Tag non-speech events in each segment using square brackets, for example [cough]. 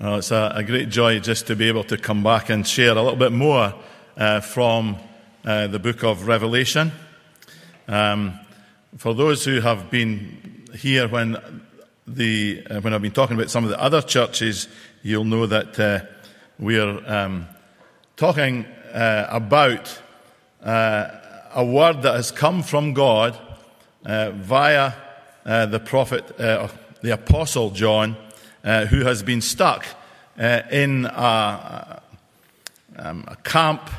Well, it's a, a, great joy just to be able to come back and share a little bit more uh, from uh, the book of Revelation. Um, for those who have been here when the uh, when I've been talking about some of the other churches, you'll know that uh, we're um, talking uh, about uh, a word that has come from God via the prophet, the apostle John uh, who has been stuck uh, in a, um, a camp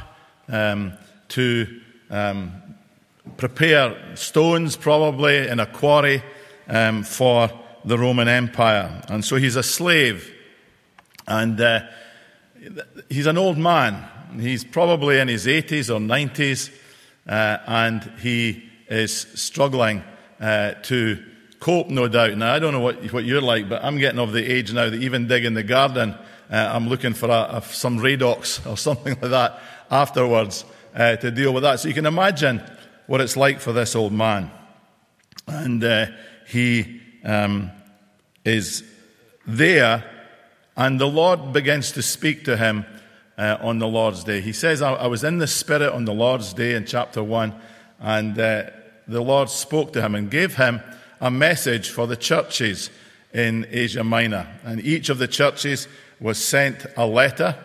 um, to um, prepare stones, probably in a quarry um, for the Roman Empire. And so he's a slave. And uh, he's an old man. He's probably in his 80s or 90s. Uh, and he is struggling uh, to cope, no doubt. Now, I don't know what, what you're like, but I'm getting of the age now that even digging the garden, uh, I'm looking for a, a, some Radox [laughs] or something like that afterwards uh, to deal with that. So you can imagine what it's like for this old man. And uh, he um, is there, and the Lord begins to speak to him uh, on the Lord's day. He says, I, I, was in the Spirit on the Lord's day in chapter 1, and uh, the Lord spoke to him and gave him a message for the churches in Asia Minor. And each of the churches was sent a letter,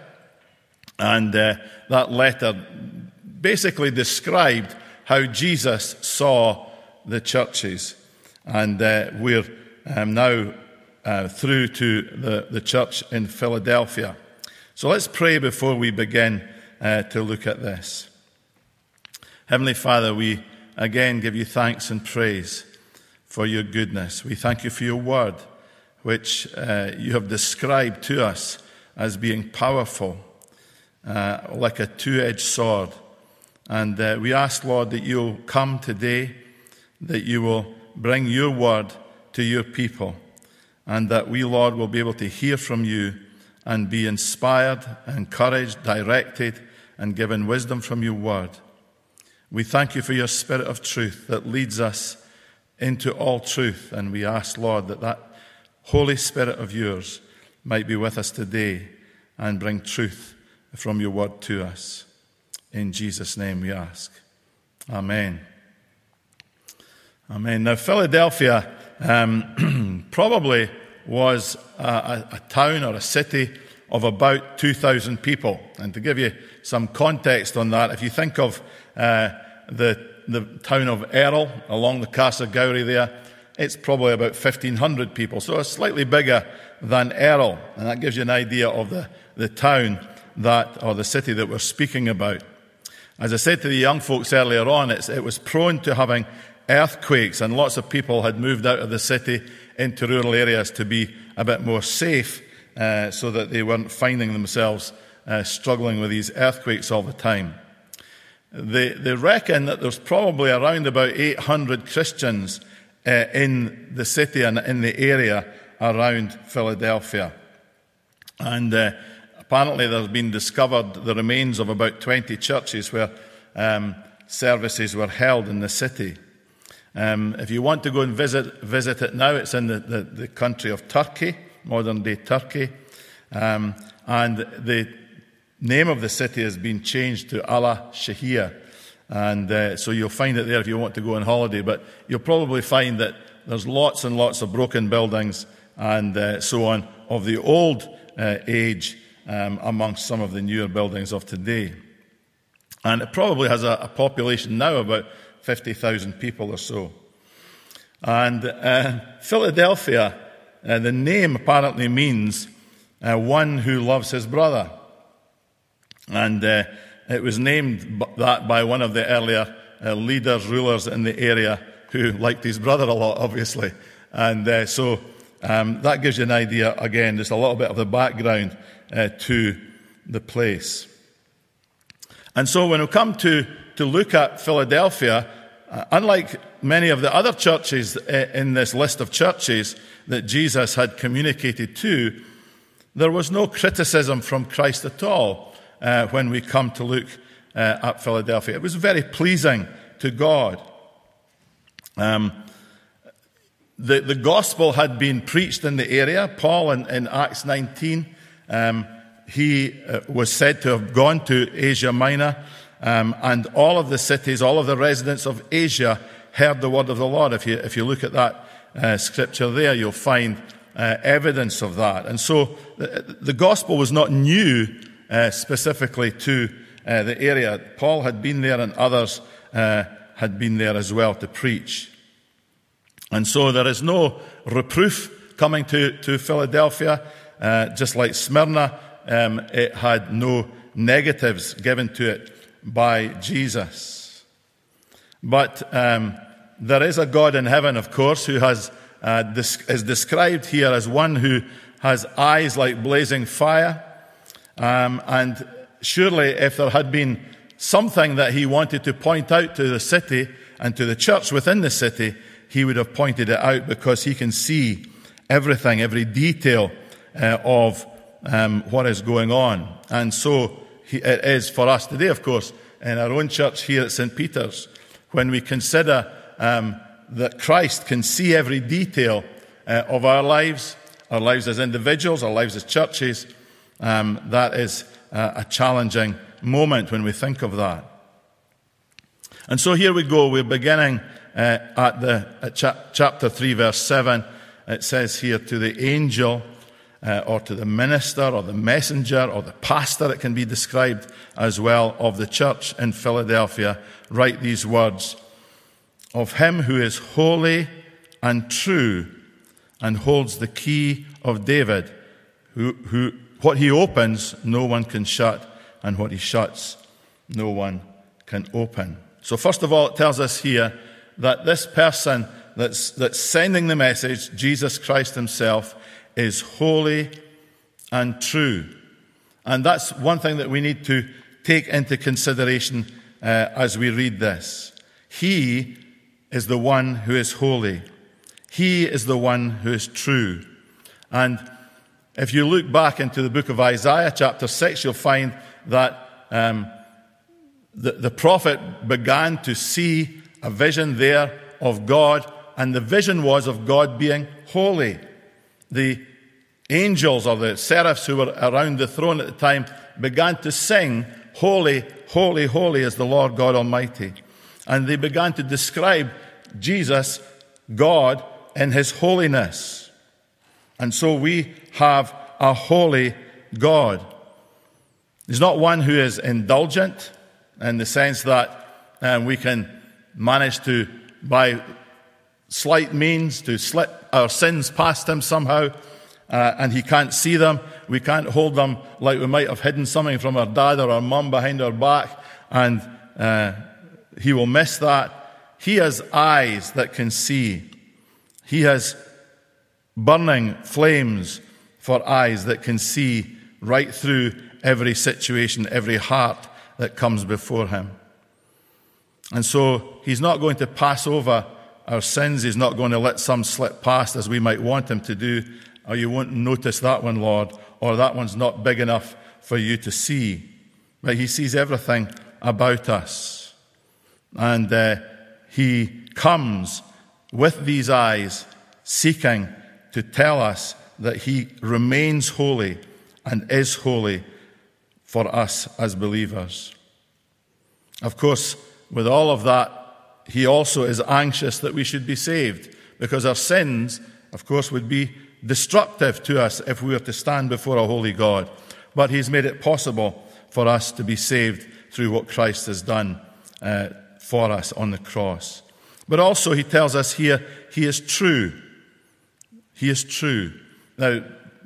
and uh, that letter basically described how Jesus saw the churches. And uh, we're um, now uh, through to the, the church in Philadelphia. So let's pray before we begin uh, to look at this. Heavenly Father, we again give you thanks and praise for your goodness. We thank you for your word, which uh, you have described to us as being powerful, uh, like a two edged sword. And uh, we ask, Lord, that you'll come today, that you will bring your word to your people, and that we, Lord, will be able to hear from you and be inspired, encouraged, directed, and given wisdom from your word. We thank you for your spirit of truth that leads us into all truth. And we ask, Lord, that that Holy Spirit of yours might be with us today and bring truth from your word to us. In Jesus' name we ask. Amen. Amen. Now, Philadelphia um, [clears throat] probably was a, a, town or a city of about 2,000 people. And to give you some context on that, if you think of uh, the the town of Errol along the Carse of Gowrie there, it's probably about 1,500 people. So it's slightly bigger than Errol. And that gives you an idea of the, the town that, or the city that we're speaking about. As I said to the young folks earlier on, it was prone to having earthquakes, and lots of people had moved out of the city into rural areas to be a bit more safe uh, so that they weren't finding themselves uh, struggling with these earthquakes all the time. They, they reckon that there's probably around about 800 Christians uh, in the city and in the area around Philadelphia. And uh, apparently there's been discovered the remains of about 20 churches where um, services were held in the city. Um, if you want to go and visit, visit it now, it's in the, the, the country of Turkey, modern day Turkey. Um, and the name of the city has been changed to Alaşehir. And uh, so you'll find it there if you want to go on holiday. But you'll probably find that there's lots and lots of broken buildings and uh, so on of the old uh, age um, amongst some of the newer buildings of today. And it probably has a, a population now about 50,000 people or so. And uh, Philadelphia, uh, the name apparently means uh, one who loves his brother. And uh, it was named that by one of the earlier uh, leaders, rulers in the area who liked his brother a lot, obviously. And uh, so um, that gives you an idea, again, just a little bit of the background uh, to the place. And so when we come to, to look at Philadelphia, uh, unlike many of the other churches uh, in this list of churches that Jesus had communicated to, there was no criticism from Christ at all uh, when we come to look uh, at Philadelphia. It was very pleasing to God. Um, the, the gospel had been preached in the area. Paul in, in Acts 19 Um, he uh, was said to have gone to Asia Minor, um, and all of the cities, all of the residents of Asia heard the word of the Lord. If you, if you look at that uh, scripture there, you'll find uh, evidence of that. And so the, the gospel was not new uh, specifically to uh, the area. Paul had been there, and others uh, had been there as well to preach. And so there is no reproof coming to, to Philadelphia, uh, just like Smyrna. Um, it had no negatives given to it by Jesus. But um, there is a God in heaven, of course, who has uh, is described here as one who has eyes like blazing fire. Um, and surely, if there had been something that he wanted to point out to the city and to the church within the city, he would have pointed it out because he can see everything, every detail uh, of um, what is going on. And so he, it is for us today, of course, in our own church here at St. Peter's, when we consider um, that Christ can see every detail uh, of our lives, our lives as individuals, our lives as churches. Um, that is uh, a challenging moment when we think of that. And so here we go. We're beginning uh, at the at cha- chapter three, verse seven. It says here to the angel, uh, or to the minister, or the messenger, or the pastor. It can be described as well of the church in Philadelphia. Write these words of him who is holy and true and holds the key of David, who, who, what he opens, no one can shut, and what he shuts, no one can open. So, first of all, it tells us here that this person that's, that's sending the message, Jesus Christ himself, is holy and true. And that's one thing that we need to take into consideration uh, as we read this. He is the one who is holy. He is the one who is true. And if you look back into the book of Isaiah, chapter 6, you'll find that um, the, the prophet began to see a vision there of God, and the vision was of God being holy. The angels or the seraphs who were around the throne at the time began to sing, Holy, holy, holy is the Lord God Almighty. And they began to describe Jesus, God, in his holiness. And so we have a holy God. He's not one who is indulgent in the sense that um, we can manage to, by slight means, to slip our sins past him somehow, uh, and he can't see them. We can't hold them like we might have hidden something from our dad or our mum behind our back, and uh, he will miss that. He has eyes that can see. He has burning flames for eyes that can see right through every situation, every heart that comes before him. And so he's not going to pass over our sins. He's not going to let some slip past as we might want him to do. Or oh, you won't notice that one, Lord, or that one's not big enough for you to see. But he sees everything about us. And uh, he comes with these eyes, seeking to tell us that He remains holy and is holy for us as believers. Of course, with all of that, He also is anxious that we should be saved because our sins, of course, would be destructive to us if we were to stand before a holy God. But He's made it possible for us to be saved through what Christ has done uh, for us on the cross. But also, he tells us here, he is true. He is true. Now,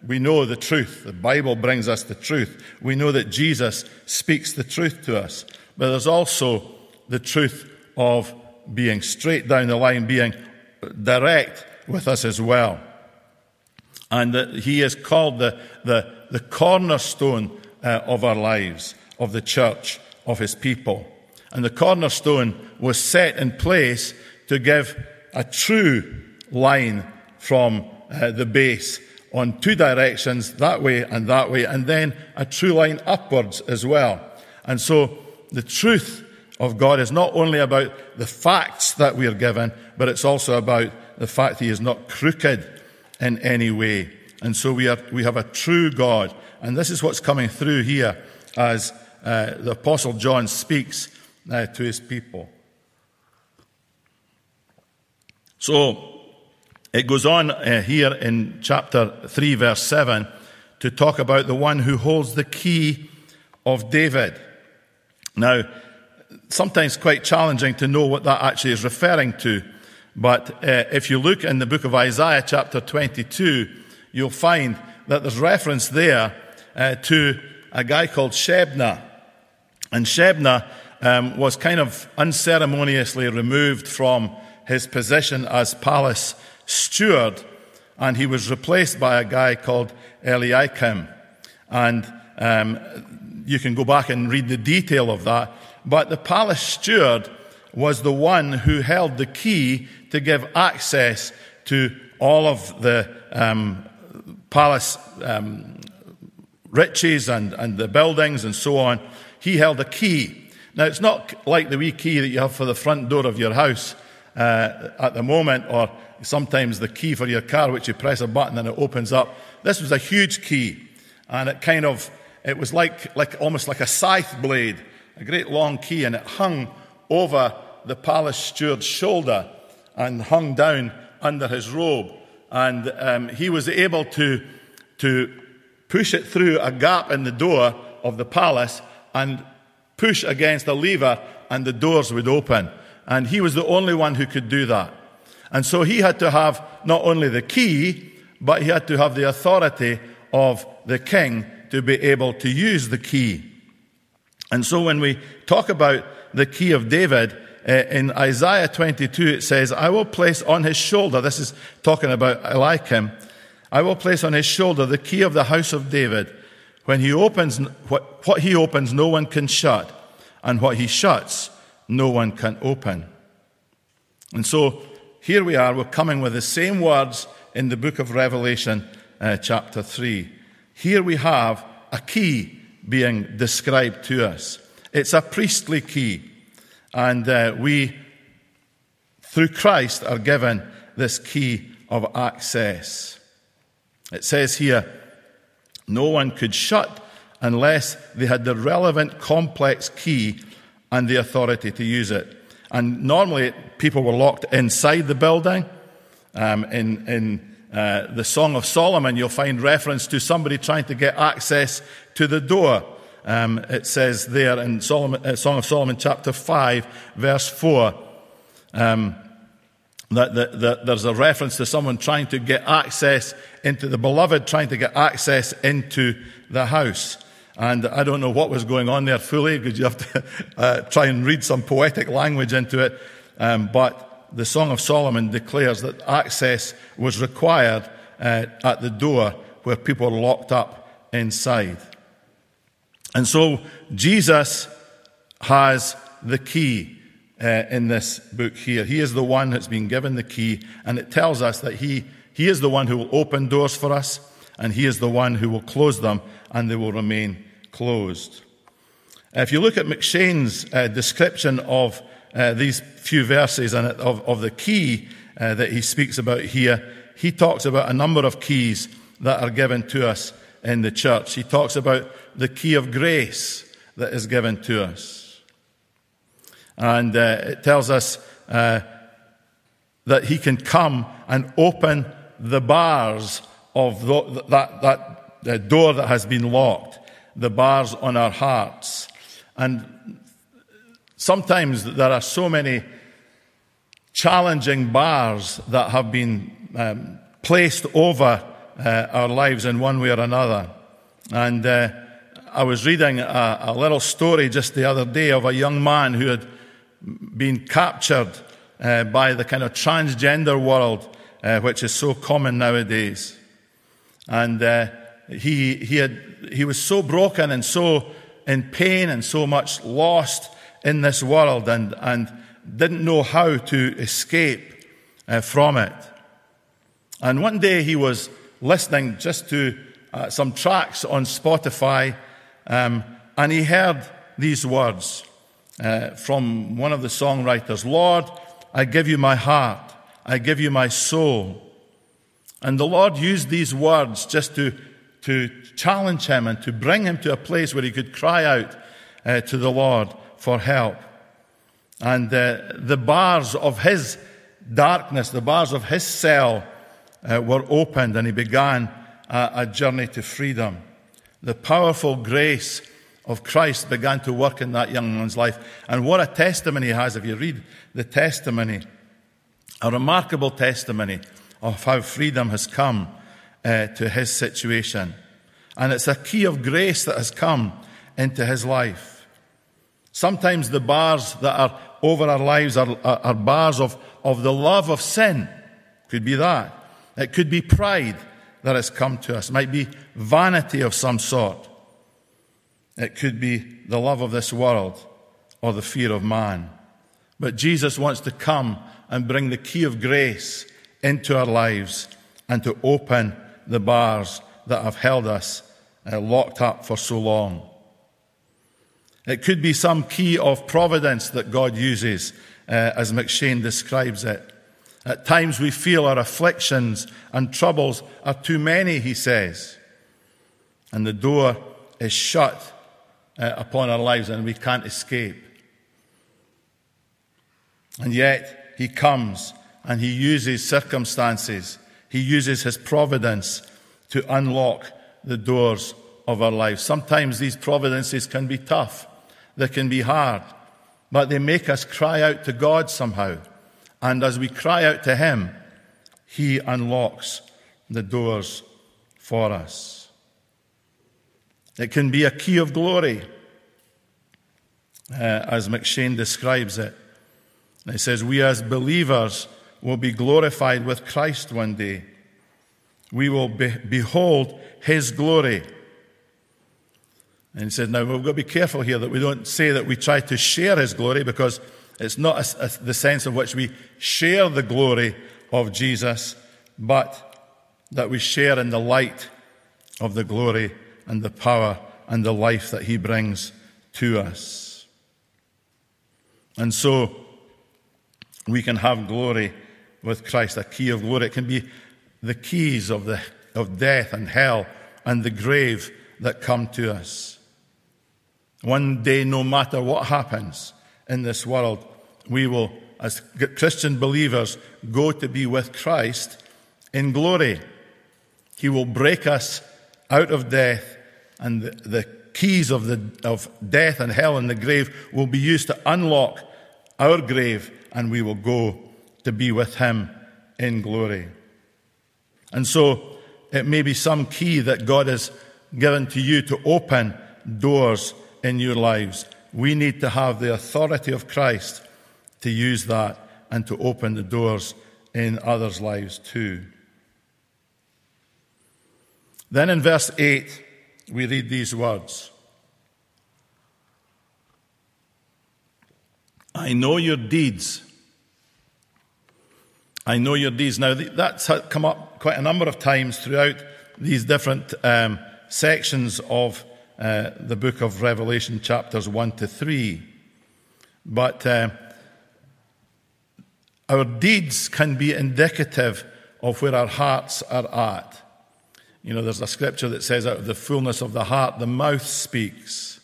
we know the truth. The Bible brings us the truth. We know that Jesus speaks the truth to us. But there's also the truth of being straight down the line, being direct with us as well. And that he is called the, the, the cornerstone uh, of our lives, of the church, of his people. And the cornerstone was set in place to give a true line from uh, the base on two directions, that way and that way, and then a true line upwards as well. And so the truth of God is not only about the facts that we are given, but it's also about the fact He is not crooked in any way. And so we, are, we have a true God. And this is what's coming through here as uh, the Apostle John speaks uh, to his people. So it goes on uh, here in chapter 3, verse 7, to talk about the one who holds the key of David. Now, sometimes quite challenging to know what that actually is referring to. But uh, if you look in the book of Isaiah, chapter 22, you'll find that there's reference there uh, to a guy called Shebna. And Shebna um, was kind of unceremoniously removed from his position as palace steward, and he was replaced by a guy called Eliakim. And um, you can go back and read the detail of that. But the palace steward was the one who held the key to give access to all of the um, palace um, riches and, and the buildings and so on. He held a key. Now, it's not like the wee key that you have for the front door of your house uh, at the moment, or sometimes the key for your car, which you press a button and it opens up. This was a huge key, and it kind of, it was like, like almost like a scythe blade, a great long key, and it hung over the palace steward's shoulder and hung down under his robe. And um, he was able to, to push it through a gap in the door of the palace and push against a lever, and the doors would open. And he was the only one who could do that. And so he had to have not only the key, but he had to have the authority of the king to be able to use the key. And so when we talk about the key of David, uh, in Isaiah 22, it says, I will place on his shoulder, this is talking about Eliakim, I will place on his shoulder the key of the house of David. When he opens, what, what he opens, no one can shut, and what he shuts, no one can open. And so here we are, we're coming with the same words in the book of Revelation, uh, chapter 3. Here we have a key being described to us. It's a priestly key. And uh, we, through Christ, are given this key of access. It says here, no one could shut unless they had the relevant complex key and the authority to use it. And normally people were locked inside the building. Um, in in uh, the Song of Solomon, you'll find reference to somebody trying to get access to the door. Um, it says there in Solomon, uh, Song of Solomon, chapter 5, verse 4, um, that, that, that, there's a reference to someone trying to get access into the beloved, trying to get access into the house. And I don't know what was going on there fully because you have to [laughs] uh, try and read some poetic language into it. Um, but the Song of Solomon declares that access was required uh, at the door where people are locked up inside. And so Jesus has the key uh, in this book here. He is the one that's been given the key, and it tells us that he, he is the one who will open doors for us, and he is the one who will close them, and they will remain closed. If you look at M'Cheyne's uh, description of uh, these few verses and of, of the key uh, that he speaks about here, he talks about a number of keys that are given to us in the church. He talks about the key of grace that is given to us. And uh, it tells us uh, that he can come and open the bars of the, that, that door that has been locked, the bars on our hearts. And sometimes there are so many challenging bars that have been um, placed over uh, our lives in one way or another. And uh, I was reading a, a, little story just the other day of a young man who had been captured uh, by the kind of transgender world, uh, which is so common nowadays. And uh, he, he, had, he was so broken and so in pain and so much lost in this world and, and didn't know how to escape uh, from it. And one day he was listening just to uh, some tracks on Spotify, um, and he heard these words uh, from one of the songwriters Lord, I give you my heart, I give you my soul. And the Lord used these words just to, to challenge him and to bring him to a place where he could cry out uh, to the Lord for help. And uh, the bars of his darkness, the bars of his cell uh, were opened and he began a, a journey to freedom. The powerful grace of Christ began to work in that young man's life. And what a testimony he has if you read the testimony, a remarkable testimony of how freedom has come uh, to his situation. And it's a key of grace that has come into his life. Sometimes the bars that are over our lives are, are, are bars of, of the love of sin. Could be that. It could be pride that has come to us. It might be vanity of some sort. It could be the love of this world or the fear of man. But Jesus wants to come and bring the key of grace into our lives and to open the bars that have held us uh, locked up for so long. It could be some key of providence that God uses, uh, as M'Cheyne describes it. At times we feel our afflictions and troubles are too many, he says, and the door is shut uh, upon our lives and we can't escape. And yet he comes and he uses circumstances, he uses his providence to unlock the doors of our lives. Sometimes these providences can be tough, they can be hard, but they make us cry out to God somehow. And as we cry out to him, he unlocks the doors for us. It can be a key of glory, uh, as M'Cheyne describes it. He says, We as believers will be glorified with Christ one day. We will be- behold his glory. And he said, Now we've got to be careful here that we don't say that we try to share his glory because it's not a, a, the sense of which we share the glory of Jesus, but that we share in the light of the glory and the power and the life that he brings to us. And so we can have glory with Christ, a key of glory. It can be the keys of, the, of death and hell and the grave that come to us. One day, no matter what happens in this world, we will, as Christian believers, go to be with Christ in glory. He will break us out of death, and the, the keys of, the, of death and hell and the grave will be used to unlock our grave, and we will go to be with Him in glory. And so it may be some key that God has given to you to open doors in your lives. We need to have the authority of Christ to use that and to open the doors in others' lives too. Then in verse 8, we read these words I know your deeds I know your deeds. Now, that's come up quite a number of times throughout these different um, sections of uh, the book of Revelation, chapters 1 to 3. But uh, our deeds can be indicative of where our hearts are at. You know, there's a scripture that says, out of the fullness of the heart, the mouth speaks.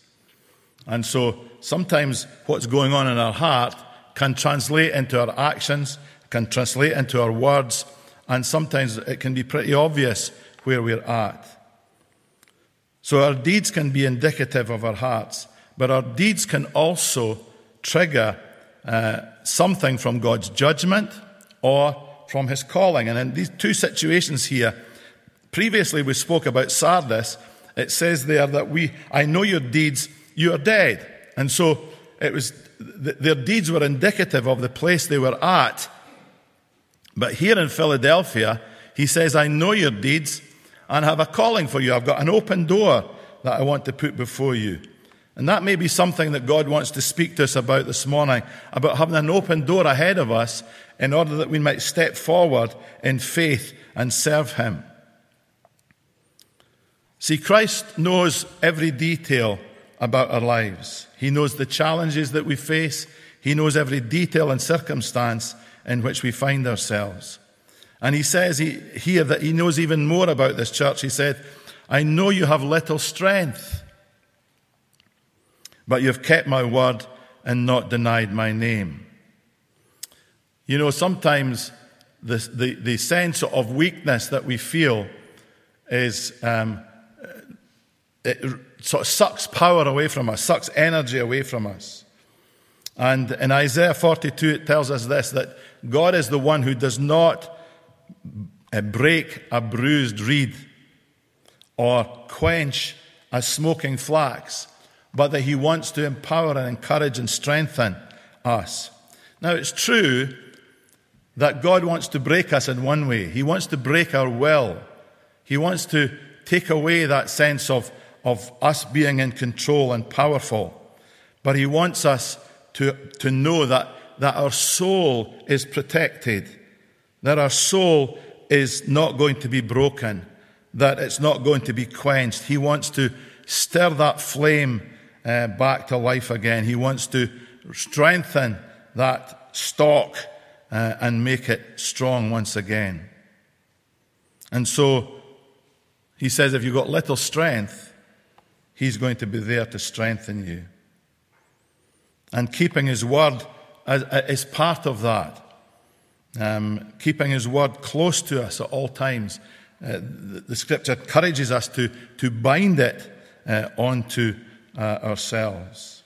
And so sometimes what's going on in our heart can translate into our actions, can translate into our words, and sometimes it can be pretty obvious where we're at. So our deeds can be indicative of our hearts, but our deeds can also trigger uh, something from God's judgment or from his calling. And in these two situations here, previously we spoke about Sardis. It says there that we, I know your deeds, you are dead. And so it was, their deeds were indicative of the place they were at but here in Philadelphia, he says, I know your deeds and have a calling for you. I've got an open door that I want to put before you. And that may be something that God wants to speak to us about this morning, about having an open door ahead of us in order that we might step forward in faith and serve Him. See, Christ knows every detail about our lives. He knows the challenges that we face. He knows every detail and circumstance in which we find ourselves. And he says he, here that he knows even more about this church. He said, I know you have little strength, but you've kept my word and not denied my name. You know, sometimes the, the, the sense of weakness that we feel is um, it sort of sucks power away from us, sucks energy away from us. And in Isaiah 42, it tells us this that God is the one who does not uh, break a bruised reed or quench a smoking flax, but that He wants to empower and encourage and strengthen us. Now, it's true that God wants to break us in one way. He wants to break our will. He wants to take away that sense of, of us being in control and powerful. But He wants us to, to know that, that our soul is protected, that our soul is not going to be broken, that it's not going to be quenched. He wants to stir that flame uh, back to life again. He wants to strengthen that stalk uh, and make it strong once again. And so he says, if you've got little strength, he's going to be there to strengthen you. And keeping His word is part of that. Um, keeping His word close to us at all times. Uh, the, the, scripture encourages us to, to bind it uh, onto uh, ourselves.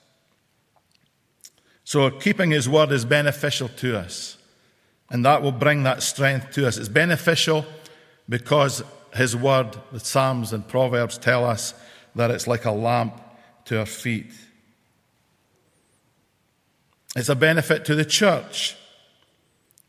So, keeping His word is beneficial to us, and that will bring that strength to us. It's beneficial because His word, the Psalms and Proverbs tell us that it's like a lamp to our feet. It's a benefit to the church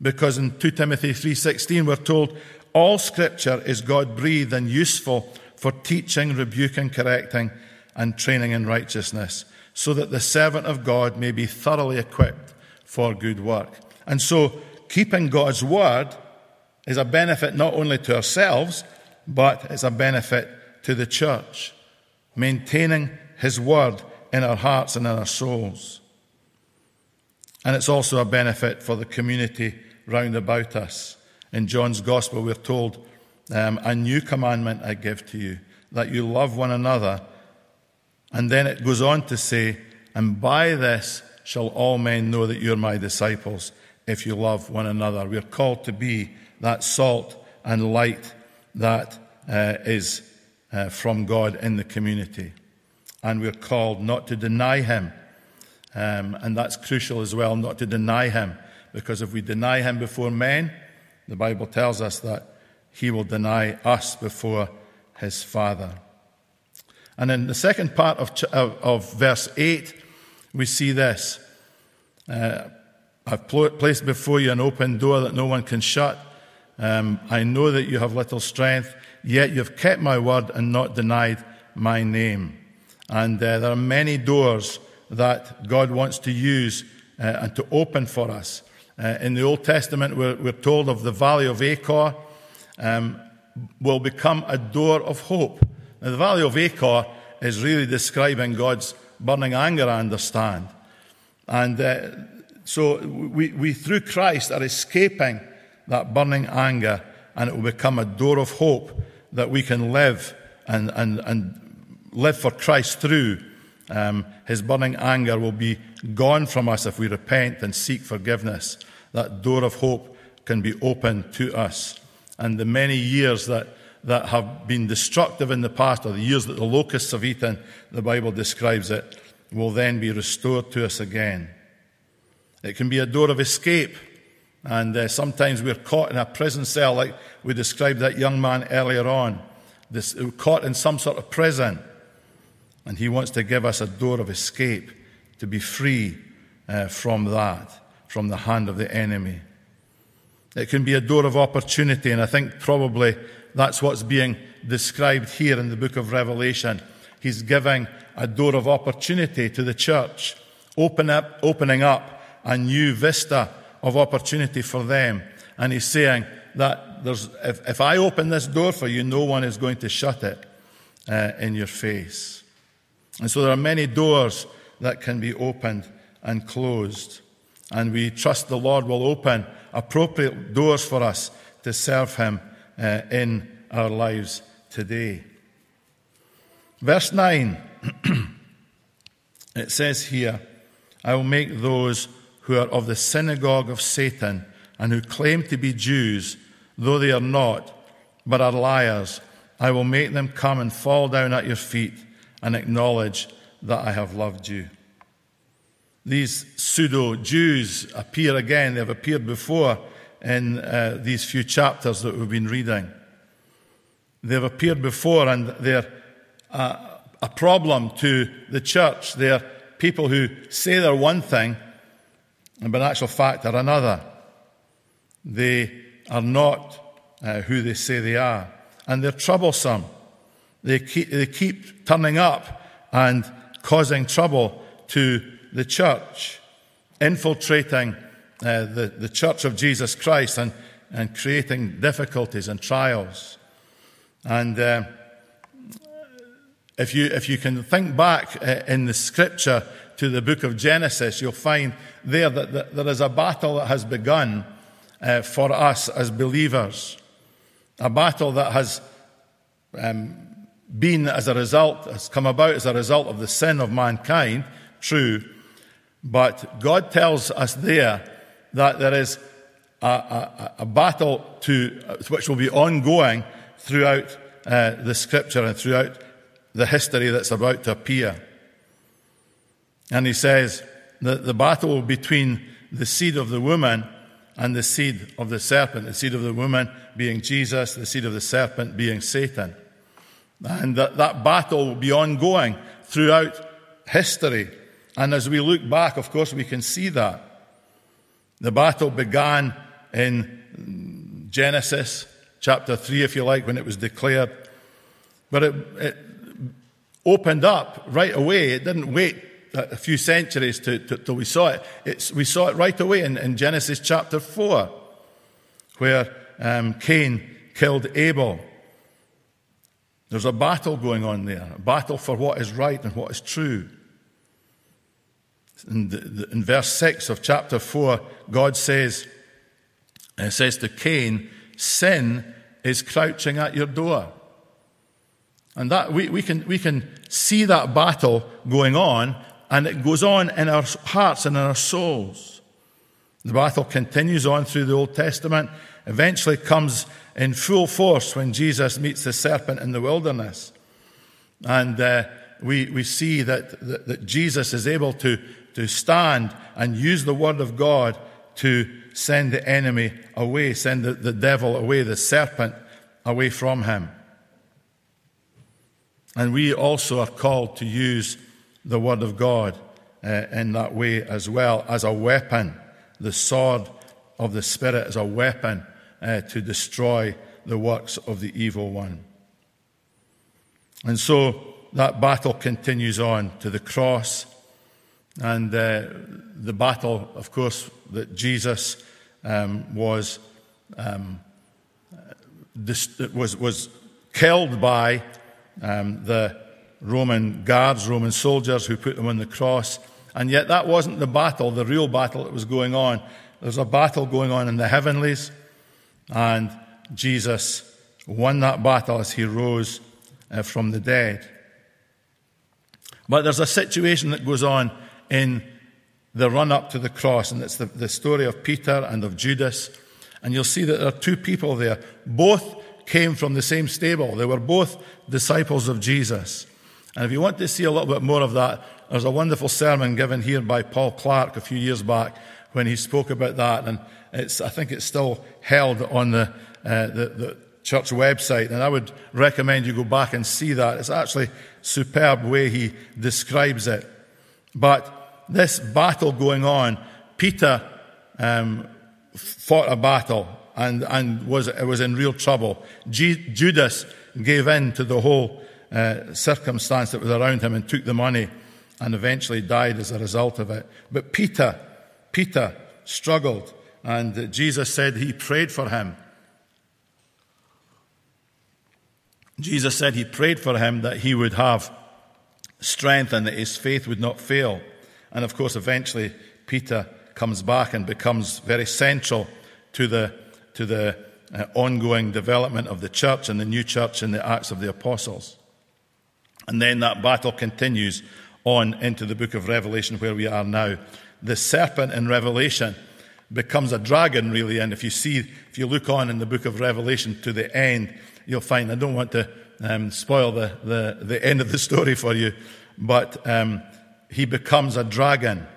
because in 2 Timothy 3:16 we're told all scripture is God-breathed and useful for teaching, rebuking, correcting and training in righteousness so that the servant of God may be thoroughly equipped for good work. And so keeping God's word is a benefit not only to ourselves but it's a benefit to the church maintaining his word in our hearts and in our souls. And it's also a benefit for the community round about us. In John's Gospel, we're told, um, A new commandment I give to you, that you love one another. And then it goes on to say, And by this shall all men know that you're my disciples, if you love one another. We're called to be that salt and light that uh, is uh, from God in the community. And we're called not to deny Him um, and that's crucial as well, not to deny him, because if we deny him before men, the Bible tells us that he will deny us before his Father. And in the second part of, of, verse 8, we see this uh, I've placed before you an open door that no one can shut. Um, I know that you have little strength, yet you've kept my word and not denied my name. And uh, there are many doors that God wants to use uh, and to open for us. Uh, in the Old Testament, we're, we're, told of the valley of Achor um, will become a door of hope. Now, the valley of Achor is really describing God's burning anger, I understand. And uh, so we, we, through Christ, are escaping that burning anger, and it will become a door of hope that we can live and, and, and live for Christ through um, his burning anger will be gone from us if we repent and seek forgiveness. That door of hope can be opened to us. And the many years that, that have been destructive in the past, or the years that the locusts have eaten, the Bible describes it, will then be restored to us again. It can be a door of escape. And uh, sometimes we're caught in a prison cell, like we described that young man earlier on. This, caught in some sort of prison. And He wants to give us a door of escape to be free uh, from that, from the hand of the enemy. It can be a door of opportunity, and I think probably that's what's being described here in the book of Revelation. He's giving a door of opportunity to the church, open up, opening up a new vista of opportunity for them. And he's saying that there's, if, if I open this door for you, no one is going to shut it uh, in your face. And so there are many doors that can be opened and closed. And we trust the Lord will open appropriate doors for us to serve Him uh, in our lives today. Verse 9, [clears throat] it says here, I will make those who are of the synagogue of Satan and who claim to be Jews, though they are not, but are liars, I will make them come and fall down at your feet and acknowledge that I have loved you. These pseudo Jews appear again. They've appeared before in uh, these few chapters that we've been reading. They've appeared before and they're uh, a problem to the church. They're people who say they're one thing, but in actual fact are another. They are not uh, who they say they are. And they're troublesome. They keep, they keep turning up and causing trouble to the church, infiltrating uh, the, the church of Jesus Christ and, and creating difficulties and trials. And uh, if, you, if you can think back uh, in the scripture to the book of Genesis, you'll find there that, that there is a battle that has begun uh, for us as believers. A battle that has um, been as a result, has come about as a result of the sin of mankind, true. But God tells us there that there is a, a, a battle to, which will be ongoing throughout uh, the scripture and throughout the history that's about to appear. And he says that the battle between the seed of the woman and the seed of the serpent, the seed of the woman being Jesus, the seed of the serpent being Satan. And that, that battle will be ongoing throughout history. And as we look back, of course, we can see that. The battle began in Genesis chapter 3, if you like, when it was declared. But it, it opened up right away. It didn't wait a few centuries to, to, till we saw it. It's, we saw it right away in, in Genesis chapter 4, where um, Cain killed Abel. There's a battle going on there, a battle for what is right and what is true. In, the, in verse 6 of chapter 4, God says, it says to Cain, Sin is crouching at your door. And that we, we, can, we can see that battle going on and it goes on in our hearts and in our souls. The battle continues on through the Old Testament, eventually comes in full force when Jesus meets the serpent in the wilderness. And uh, we, we see that, that, that Jesus is able to, to stand and use the word of God to send the enemy away, send the, the devil away, the serpent away from him. And we also are called to use the Word of God uh, in that way as well, as a weapon. The sword of the Spirit as a weapon uh, to destroy the works of the evil one. And so that battle continues on to the cross. And uh, the battle, of course, that Jesus um, was, um, was, was killed by um, the Roman guards, Roman soldiers who put him on the cross. And yet that wasn't the battle, the real battle that was going on. There's a battle going on in the heavenlies, and Jesus won that battle as he rose uh, from the dead. But there's a situation that goes on in the run up to the cross, and it's the, the story of Peter and of Judas. And you'll see that there are two people there. Both came from the same stable. They were both disciples of Jesus. And if you want to see a little bit more of that, there's a wonderful sermon given here by Paul Clark a few years back when he spoke about that. And it's, I think it's still held on the, uh, the, the church website. And I would recommend you go back and see that. It's actually superb way he describes it. But this battle going on, Peter um, fought a battle and, and was, was in real trouble. G- Judas gave in to the whole uh, circumstance that was around him and took the money and eventually died as a result of it. But Peter, Peter struggled and Jesus said he prayed for him. Jesus said he prayed for him that he would have strength and that his faith would not fail. And of course, eventually, Peter comes back and becomes very central to the, to the uh, ongoing development of the church and the new church in the Acts of the Apostles. And then that battle continues on into the book of Revelation, where we are now. The serpent in Revelation becomes a dragon, really. And if you see, if you look on in the book of Revelation to the end, you'll find, I don't want to um, spoil the, the, the, end of the story for you, but um, he becomes a dragon.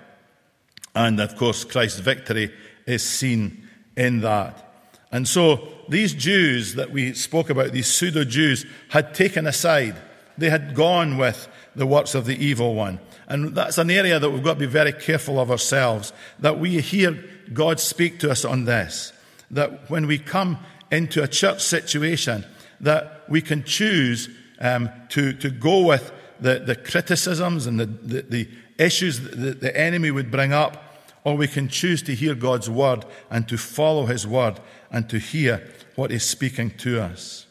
And of course, Christ's victory is seen in that. And so these Jews that we spoke about, these pseudo Jews, had taken aside. They had gone with the works of the evil one. And that's an area that we've got to be very careful of ourselves, that we hear God speak to us on this. That when we come into a church situation, that we can choose um, to, to go with the, the criticisms and the, the, the issues that the enemy would bring up, or we can choose to hear God's word and to follow his word and to hear what he's speaking to us.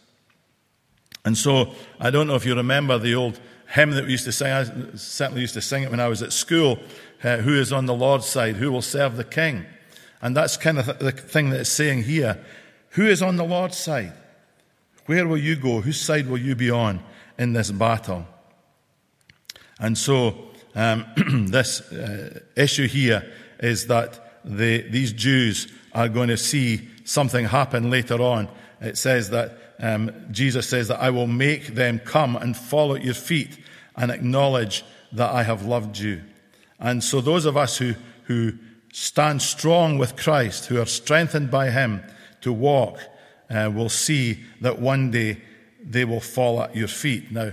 And so, I don't know if you remember the old hymn that we used to sing. I certainly used to sing it when I was at school. Uh, who is on the Lord's side? Who will serve the King? And that's kind of the thing that it's saying here. Who is on the Lord's side? Where will you go? Whose side will you be on in this battle? And so, um, [clears throat] this uh, issue here is that the, these Jews are going to see something happen later on. It says that um, Jesus says that I will make them come and fall at your feet and acknowledge that I have loved you. And so, those of us who, who stand strong with Christ, who are strengthened by Him to walk, uh, will see that one day they will fall at your feet. Now,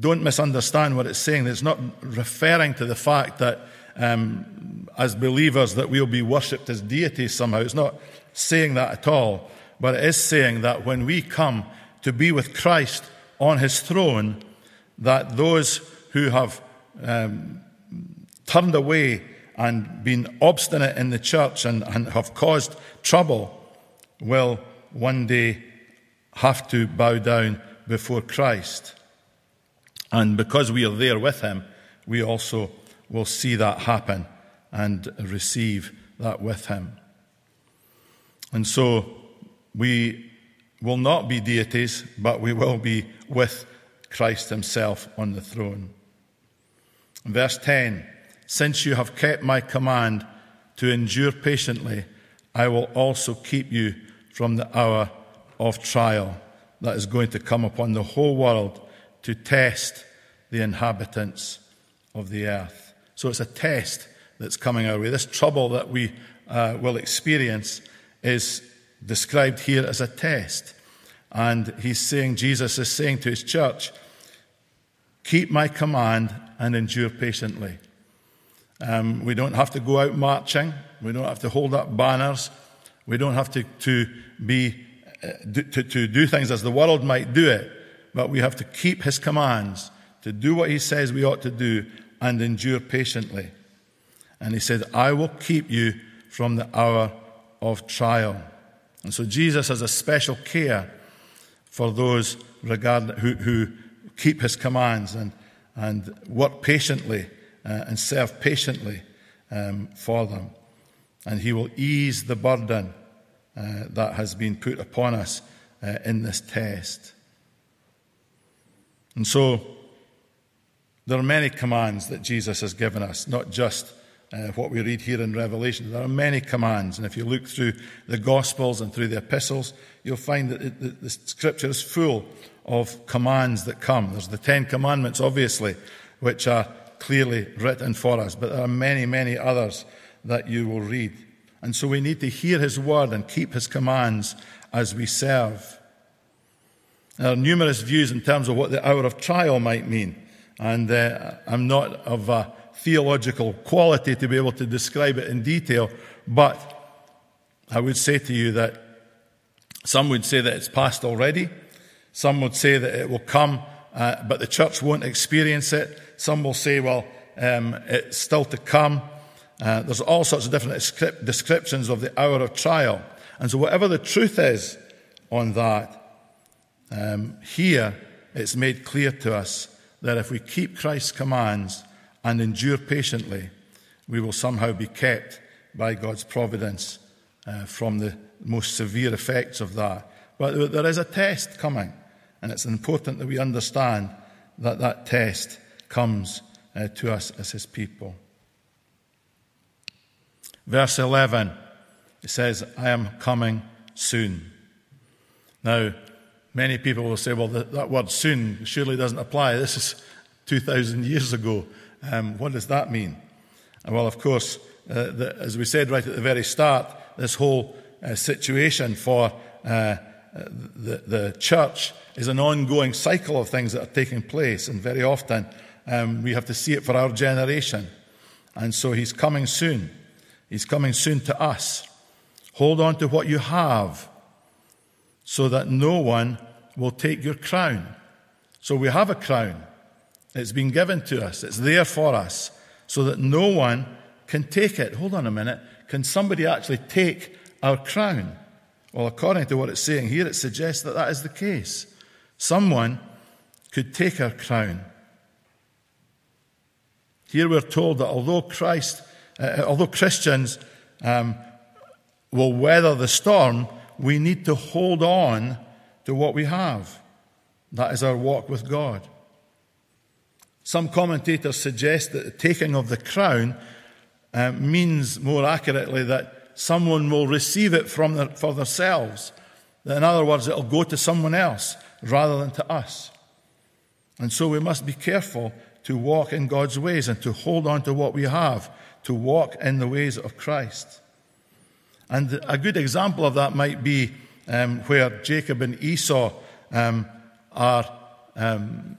don't misunderstand what it's saying. It's not referring to the fact that um, as believers that we'll be worshipped as deities somehow. It's not saying that at all. But it is saying that when we come to be with Christ on his throne, that those who have um, turned away and been obstinate in the church and, and have caused trouble will one day have to bow down before Christ. And because we are there with him, we also will see that happen and receive that with him. And so we will not be deities, but we will be with Christ himself on the throne. Verse 10 Since you have kept my command to endure patiently, I will also keep you from the hour of trial that is going to come upon the whole world to test the inhabitants of the earth. So it's a test that's coming our way. This trouble that we uh, will experience is described here as a test. And he's saying, Jesus is saying to his church, keep my command and endure patiently. Um, we don't have to go out marching. We don't have to hold up banners. We don't have to, to be, uh, to, to do things as the world might do it, but we have to keep his commands, to do what he says we ought to do, and endure patiently. And he said, I will keep you from the hour of trial. And so Jesus has a special care for those regard, who, who keep his commands and, and work patiently uh, and serve patiently um, for them and He will ease the burden uh, that has been put upon us uh, in this test. And so, there are many commands that Jesus has given us, not just uh, what we read here in Revelation. There are many commands, and if you look through the Gospels and through the epistles, you'll find that the, the Scripture is full of commands that come. There's the Ten Commandments, obviously, which are clearly written for us, but there are many, many others that you will read. And so we need to hear his word and keep his commands as we serve. There are numerous views in terms of what the hour of trial might mean. And uh, I'm not of a theological quality to be able to describe it in detail, but I would say to you that some would say that it's past already. Some would say that it will come, uh, but the church won't experience it. Some will say, well, um, it's still to come. Uh, there's all sorts of different descriptions of the hour of trial. And so, whatever the truth is on that, um, here it's made clear to us that if we keep Christ's commands and endure patiently, we will somehow be kept by God's providence uh, from the most severe effects of that. But there is a test coming, and it's important that we understand that that test comes uh, to us as his people. Verse 11, it says, I am coming soon. Now, many people will say, well, that, that word soon surely doesn't apply. This is 2,000 years ago. Um, what does that mean? Well, of course, uh, the, as we said right at the very start, this whole uh, situation for uh, the, the church is an ongoing cycle of things that are taking place, and very often um, we have to see it for our generation. And so he's coming soon. He's coming soon to us. Hold on to what you have so that no one will take your crown. So we have a crown. It's been given to us. It's there for us so that no one can take it. Hold on a minute. Can somebody actually take our crown? Well, according to what it's saying here, it suggests that that is the case. Someone could take our crown. Here we're told that although Christ, uh, although Christians um, will weather the storm, we need to hold on to what we have. That is our walk with God. Some commentators suggest that the taking of the crown uh, means more accurately that someone will receive it from the, for themselves. In other words, it'll go to someone else rather than to us. And so we must be careful to walk in God's ways and to hold on to what we have, to walk in the ways of Christ. And a good example of that might be um, where Jacob and Esau um, are um,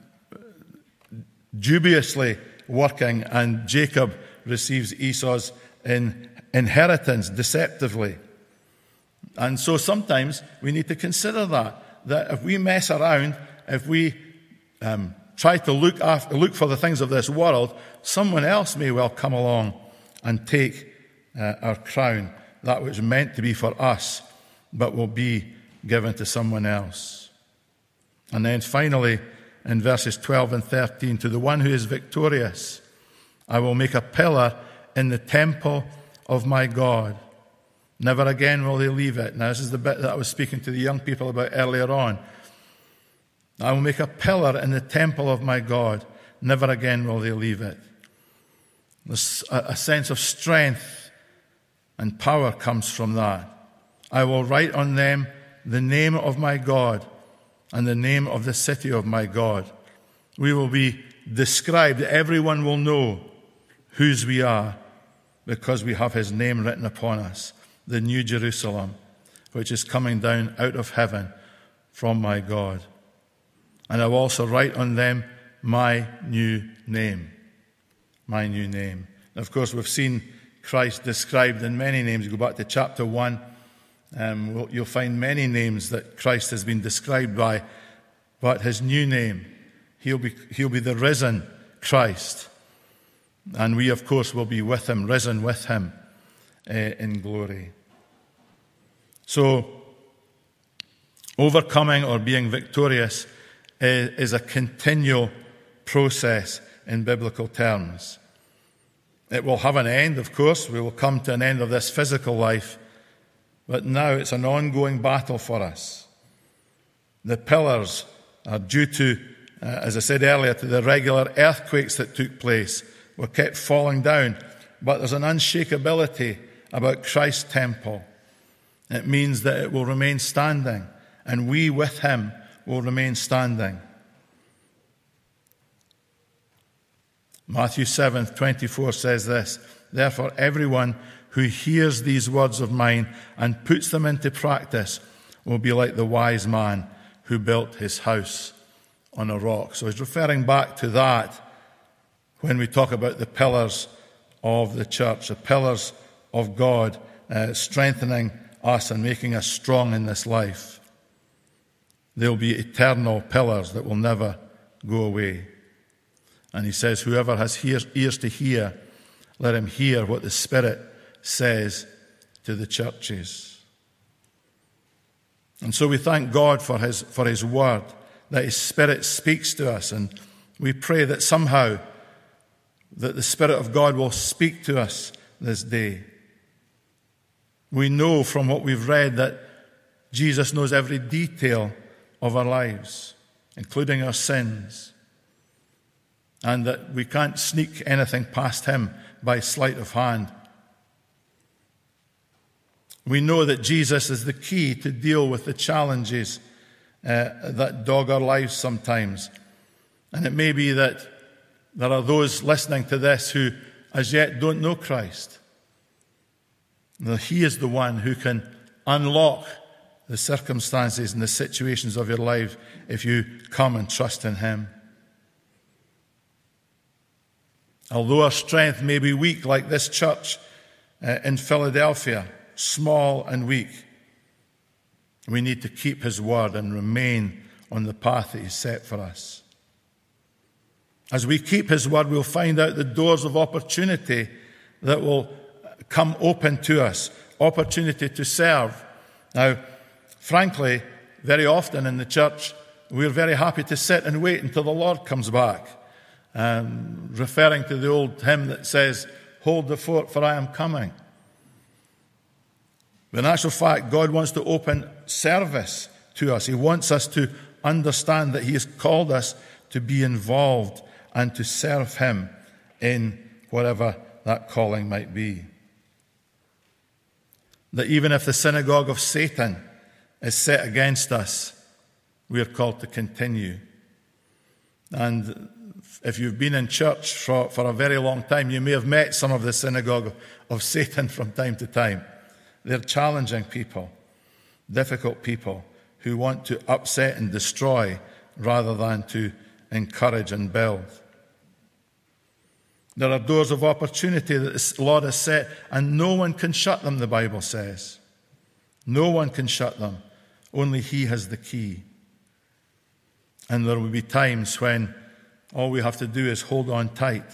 dubiously working, and Jacob receives Esau's in, inheritance deceptively. And so sometimes we need to consider that, that if we mess around, if we um, try to look, after, look for the things of this world, someone else may well come along and take uh, our crown, that which meant to be for us, but will be given to someone else. And then finally, in verses 12 and 13, to the one who is victorious, I will make a pillar in the temple of my God. Never again will they leave it. Now, this is the bit that I was speaking to the young people about earlier on. I will make a pillar in the temple of my God. Never again will they leave it. a sense of strength and power comes from that. I will write on them the name of my God and the name of the city of my God. We will be described. Everyone will know whose we are because we have his name written upon us, the New Jerusalem, which is coming down out of heaven from my God. And I will also write on them my new name. My new name. of course, we've seen Christ described in many names. Go back to chapter 1 um, you'll find many names that Christ has been described by, but his new name, he'll be, he'll be the risen Christ. And we, of course, will be with him, risen with him uh, in glory. So, overcoming or being victorious is, is a continual process in biblical terms. It will have an end, of course. We will come to an end of this physical life. But now it's an ongoing battle for us. The pillars are due to, uh, as I said earlier, to the regular earthquakes that took place, were kept falling down. But there's an unshakability about Christ's temple. It means that it will remain standing, and we with him will remain standing. Matthew 7 24 says this Therefore, everyone who hears these words of mine and puts them into practice will be like the wise man who built his house on a rock. So he's referring back to that when we talk about the pillars of the church, the pillars of God uh, strengthening us and making us strong in this life. They'll be eternal pillars that will never go away. And he says, Whoever has ears to hear, let him hear what the Spirit says to the churches. And so we thank God for his, for his word, that his spirit speaks to us. And we pray that somehow that the spirit of God will speak to us this day. We know from what we've read that Jesus knows every detail of our lives, including our sins, and that we can't sneak anything past Him by sleight of hand. We know that Jesus is the key to deal with the challenges uh, that dog our lives sometimes. And it may be that there are those listening to this who as yet don't know Christ. Now, He is the one who can unlock the circumstances and the situations of your life if you come and trust in Him. Although our strength may be weak, like this church uh, in Philadelphia, small and weak, we need to keep His word and remain on the path that He's set for us. As we keep His word, we'll find out the doors of opportunity that will come open to us, opportunity to serve. Now, frankly, very often in the church, we're very happy to sit and wait until the Lord comes back, um, referring to the old hymn that says, Hold the fort, for I am coming. In actual fact, God wants to open service to us. He wants us to understand that He has called us to be involved and to serve Him in whatever that calling might be. That even if the synagogue of Satan is set against us, we are called to continue. And if you've been in church for, for a very long time, you may have met some of the synagogue of Satan from time to time. They're challenging people, difficult people who want to upset and destroy rather than to encourage and build. There are doors of opportunity that the Lord has set, and no one can shut them, the Bible says. No one can shut them. Only He has the key. And there will be times when all we have to do is hold on tight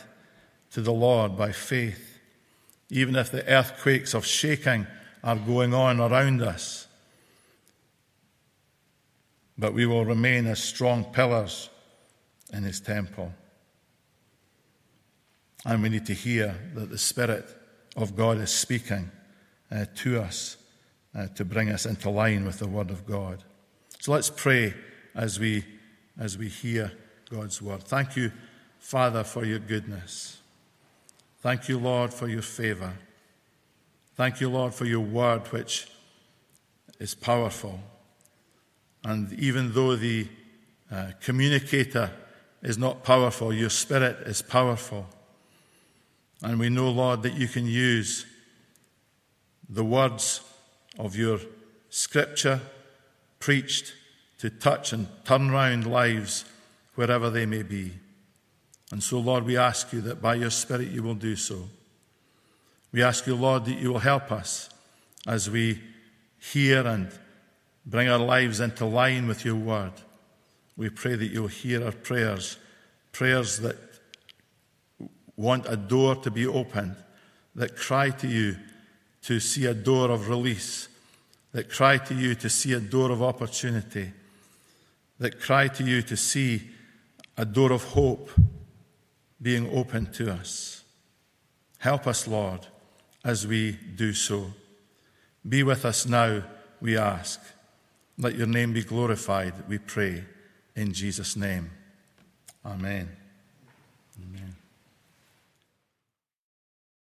to the Lord by faith, even if the earthquakes of shaking are going on around us. But we will remain as strong pillars in his temple. And we need to hear that the Spirit of God is speaking uh, to us uh, to bring us into line with the Word of God. So let's pray as we, as we hear God's Word. Thank you, Father, for your goodness. Thank you, Lord, for your favor. Thank you, Lord, for your word, which is powerful. And even though the uh, communicator is not powerful, your spirit is powerful. And we know, Lord, that you can use the words of your scripture preached to touch and turn round lives wherever they may be. And so, Lord, we ask you that by your Spirit you will do so. We ask you, Lord, that you will help us as we hear and bring our lives into line with your word. We pray that you'll hear our prayers, prayers that want a door to be opened, that cry to you to see a door of release, that cry to you to see a door of opportunity, that cry to you to see a door of hope being opened to us. Help us, Lord as we do so. Be with us now, we ask. Let your name be glorified, we pray, in Jesus' name. Amen.